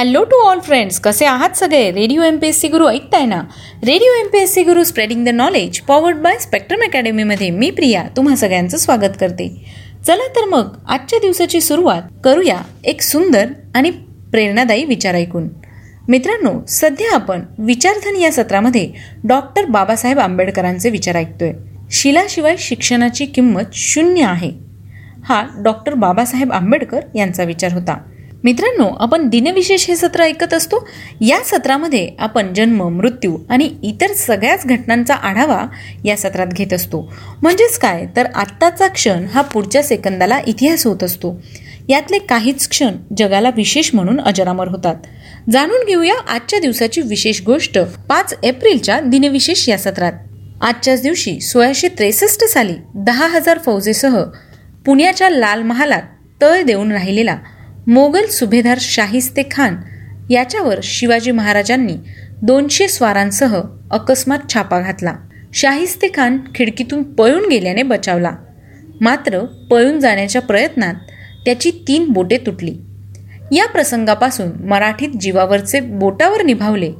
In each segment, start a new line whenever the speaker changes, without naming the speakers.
Hello to all friends कसे आहात सगळे? Radio M P S C Guru ऐकताय ना? Radio M P S C Guru spreading the knowledge powered by spectrum अकॅडमीमध्ये मी प्रिया तुम्हा सगळ्यांचं स्वागत करते. चला तर मग आजच्या दिवसाची सुरुवात करूया एक सुंदर आणि प्रेरणादायी विचार ऐकून. मित्रांनो सध्या आपण विचारधन या सत्रामध्ये डॉक्टर बाबासाहेब आंबेडकरांचे विचार ऐकतोय. शिलाशिवाय शिक्षणाची किंमत शून्य आहे. हा डॉक्टर बाबासाहेब आंबेडकर यांचा विचार होता. मित्रांनो आपण दिनविशेष हे सत्र ऐकत असतो. या सत्रामध्ये आपण जन्म मृत्यू आणि इतर सगळ्याच घटनांचा आढावा या सत्रात घेत असतो. म्हणजेच काय? तर आत्ताचा क्षण हा पुढच्या सेकंदाला इतिहास होत असतो. यातले काहीच क्षण जगाला विशेष म्हणून अजरामर होतात. जाणून घेऊया आजच्या दिवसाची विशेष गोष्ट पाच एप्रिलच्या दिनविशेष या सत्रात. आजच्याच दिवशी सोळाशे त्रेसष्ट साली दहा हजार फौजेसह पुण्याच्या लाल महालात तळ देऊन राहिलेला मोगल सुभेदार शाहिस्ते खान याच्यावर शिवाजी महाराजांनी दोनशे स्वारांसह अकस्मात छापा घातला. शाहिस्ते खान खिडकीतून पळून गेल्याने बचावला. मात्र पळून जाण्याच्या प्रयत्नात त्याची तीन बोटे तुटली. या प्रसंगापासून मराठीत जीवावरचे बोटावर निभावले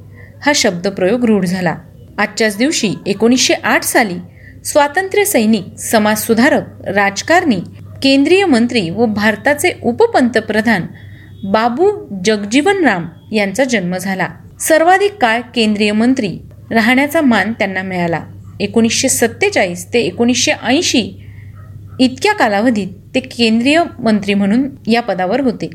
हा शब्दप्रयोग रूढ झाला. आजच्याच दिवशी एकोणीसशे आठ साली स्वातंत्र्य सैनिक समाजसुधारक राजकारणी केंद्रीय मंत्री व भारताचे उपपंतप्रधान बाबू जगजीवन राम यांचा जन्म झाला. सर्वाधिक काळ केंद्रीय मंत्री राहण्याचा मान त्यांना मिळाला. एकोणीसशे सत्तेचाळीस ते एकोणीसशे ऐंशी इतक्या कालावधीत ते केंद्रीय मंत्री म्हणून या पदावर होते.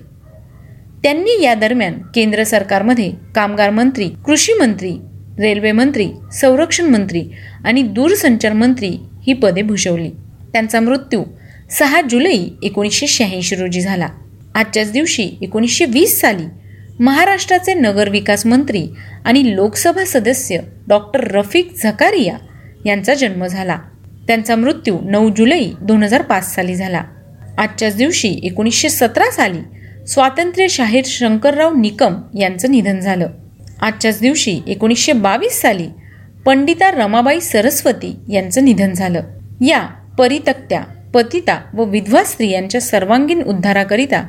त्यांनी या दरम्यान केंद्र सरकारमध्ये कामगार मंत्री कृषी मंत्री रेल्वे मंत्री संरक्षण मंत्री आणि दूरसंचार मंत्री ही पदे भूषवली. त्यांचा मृत्यू सहा जुलै एकोणीसशे शहाऐंशी रोजी झाला. आजच्याच दिवशी एकोणीसशे वीस साली महाराष्ट्राचे नगरविकास मंत्री आणि लोकसभा सदस्य डॉक्टर रफिक झकारिया यांचा जन्म झाला. त्यांचा मृत्यू नऊ जुलै दोन हजार पाच साली झाला. आजच्याच दिवशी एकोणीसशे सतरा साली स्वातंत्र्य शाहीर शंकरराव निकम यांचं निधन झालं. आजच्याच दिवशी एकोणीसशे बावीस साली पंडिता रमाबाई सरस्वती यांचं निधन झालं. या परितक्त्या पतिता व विधवा स्त्रियांच्या सर्वांगीण उद्धाराकरिता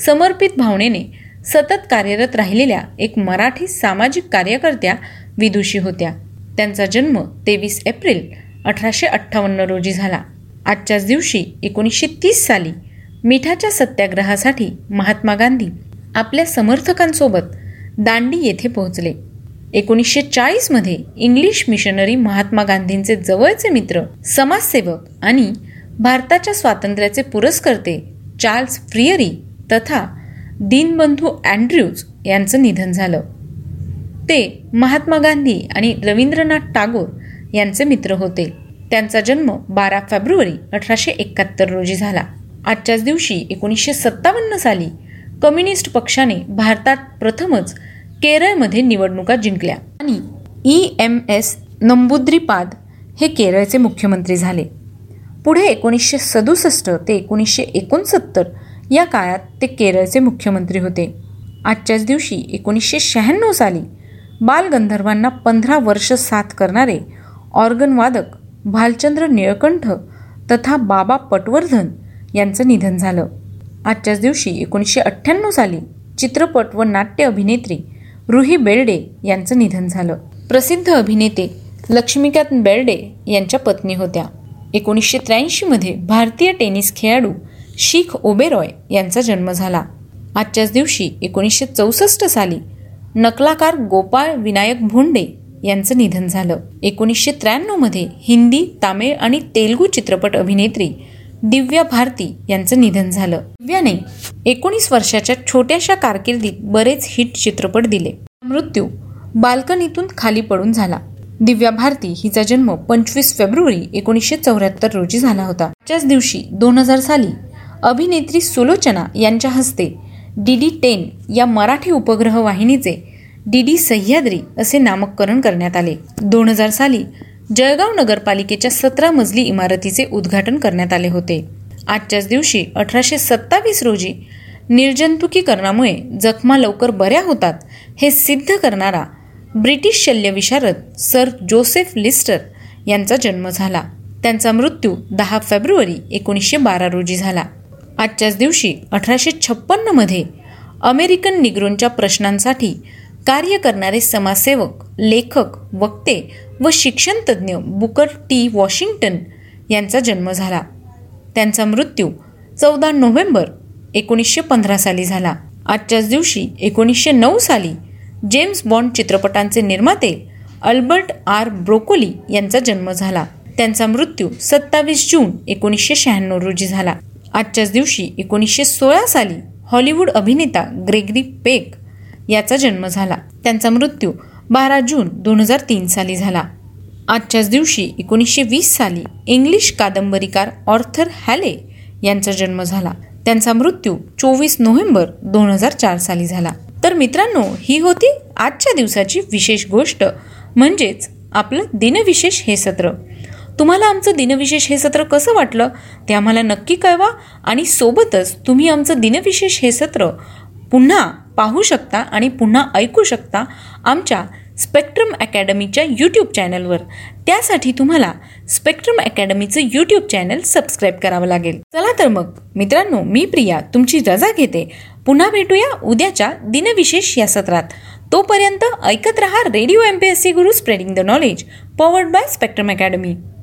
समर्पित भावनेने सतत कार्यरत राहिलेल्या एक मराठी सामाजिक कार्यकर्त्या विदुषी होत्या. त्यांचा जन्म तेवीस एप्रिल अठराशे अठ्ठावन्न रोजी झाला. आजच्याच दिवशी एकोणीसशे तीस साली मिठाच्या सत्याग्रहासाठी महात्मा गांधी आपल्या समर्थकांसोबत दांडी येथे पोहोचले. एकोणीसशे चाळीसमध्ये इंग्लिश मिशनरी महात्मा गांधींचे जवळचे मित्र समाजसेवक आणि भारताच्या स्वातंत्र्याचे पुरस्कर्ते चार्ल्स फ्रियरी तथा दीनबंधू अँड्र्यूज यांचं निधन झालं. ते महात्मा गांधी आणि रवींद्रनाथ टागोर यांचे मित्र होते. त्यांचा जन्म बारा फेब्रुवारी अठराशे एकाहत्तर रोजी झाला. आजच्याच दिवशी एकोणीसशे सत्तावन्न साली कम्युनिस्ट पक्षाने भारतात प्रथमच केरळमध्ये निवडणुका जिंकल्या. आणि ई एम एस नंबुद्रीपाद हे केरळचे मुख्यमंत्री झाले. पुढे एकोणीसशे सदुसष्ट ते एकोणीसशे एकोणसत्तर या काळात ते केरळचे मुख्यमंत्री होते. आजच्याच दिवशी एकोणीसशे शहाण्णव साली बालगंधर्वांना पंधरा वर्ष साथ करणारे ऑर्गनवादक भालचंद्र निळकंठ तथा बाबा पटवर्धन यांचं निधन झालं. आजच्याच दिवशी एकोणीसशे अठ्ठ्याण्णव साली चित्रपट व नाट्य अभिनेत्री रुही बेर्डे यांचं निधन झालं. प्रसिद्ध अभिनेते लक्ष्मीकांत बेर्डे यांच्या पत्नी होत्या. एकोणीसशे त्र्याऐंशीमध्ये भारतीय टेनिस खेळाडू शीख ओबेरॉय यांचा जन्म झाला. आजच्याच दिवशी एकोणीसशे चौसष्ट साली नकलाकार गोपाळ विनायक भोंडे यांचं निधन झालं. एकोणीसशे त्र्याण्णवमध्ये हिंदी तामिळ आणि तेलगू चित्रपट अभिनेत्री दिव्या भारती यांचं निधन झालं. दिव्याने एकोणीस वर्षाच्या छोट्याशा कारकिर्दीत बरेच हिट चित्रपट दिले. मृत्यू बाल्कनीतून खाली पडून झाला. दिव्या भारती हिचा जन्म पंचवीस फेब्रुवारी एकोणीसशे चौऱ्याहत्तर रोजी झाला होता. त्याच दिवशी दोन हजार साली अभिनेत्री सुलोचना यांच्या हस्ते डी डी टेन या मराठी उपग्रह वाहिनीचे डी डी सह्याद्री असे नामकरण करण्यात आले. दोन हजार साली जळगाव नगरपालिकेच्या सतरा मजली इमारतीचे उद्घाटन करण्यात आले होते. आजच्याच दिवशी अठराशे सत्तावीस रोजी निर्जंतुकीकरणामुळे जखमा लवकर बऱ्या होतात हे सिद्ध करणारा ब्रिटिश शल्यविशारद सर जोसेफ लिस्टर यांचा जन्म झाला. त्यांचा मृत्यू दहा फेब्रुवारी एकोणीसशे बारा रोजी झाला. आजच्याच दिवशी अठराशे छप्पन्नमध्ये अमेरिकन निग्रोंच्या प्रश्नांसाठी कार्य करणारे समाजसेवक लेखक वक्ते व शिक्षणतज्ज्ञ बुकर टी. वॉशिंग्टन यांचा जन्म झाला. त्यांचा मृत्यू चौदा नोव्हेंबर एकोणीसशे पंधरा साली झाला. आजच्याच दिवशी एकोणीसशे नऊ साली जेम्स बॉन्ड चित्रपटांचे निर्माते अल्बर्ट आर ब्रोकोली यांचा जन्म झाला. त्यांचा मृत्यू सत्तावीस जून एकोणीसशे शहाण्णव रोजी झाला. आजच्याच दिवशी एकोणीसशे सोळा साली हॉलिवूड अभिनेता ग्रेगरी पेक याचा जन्म झाला. त्यांचा मृत्यू बारा जून दोन हजार तीन साली झाला. आजच्याच दिवशी एकोणीसशे वीस साली इंग्लिश कादंबरीकार ऑर्थर हॅले यांचा जन्म झाला. त्यांचा मृत्यू चोवीस नोव्हेंबर दोन हजार चार साली झाला. तर मित्रांनो ही होती आजच्या दिवसाची विशेष गोष्ट. म्हणजेच आपलं दिनविशेष हे सत्र. तुम्हाला आमचं दिनविशेष हे सत्र कसं वाटलं ते आम्हाला नक्की कळवा आणि सोबतच तुम्ही आमचं दिनविशेष हे सत्र पुन्हा पाहू शकता आणि पुन्हा ऐकू शकता आमच्या स्पेक्ट्रम अकॅडमीच्या यूट्यूब चॅनलवर. त्यासाठी तुम्हाला स्पेक्ट्रम अकॅडमीचं यूट्यूब चॅनल सबस्क्राईब करावं लागेल. चला तर मग मित्रांनो मी प्रिया तुमची रजा घेते. पुन्हा भेटूया उद्याच्या दिनविशेष या सत्रात. तोपर्यंत ऐकत रहा radio M P S C Guru spreading the knowledge powered by Spectrum academy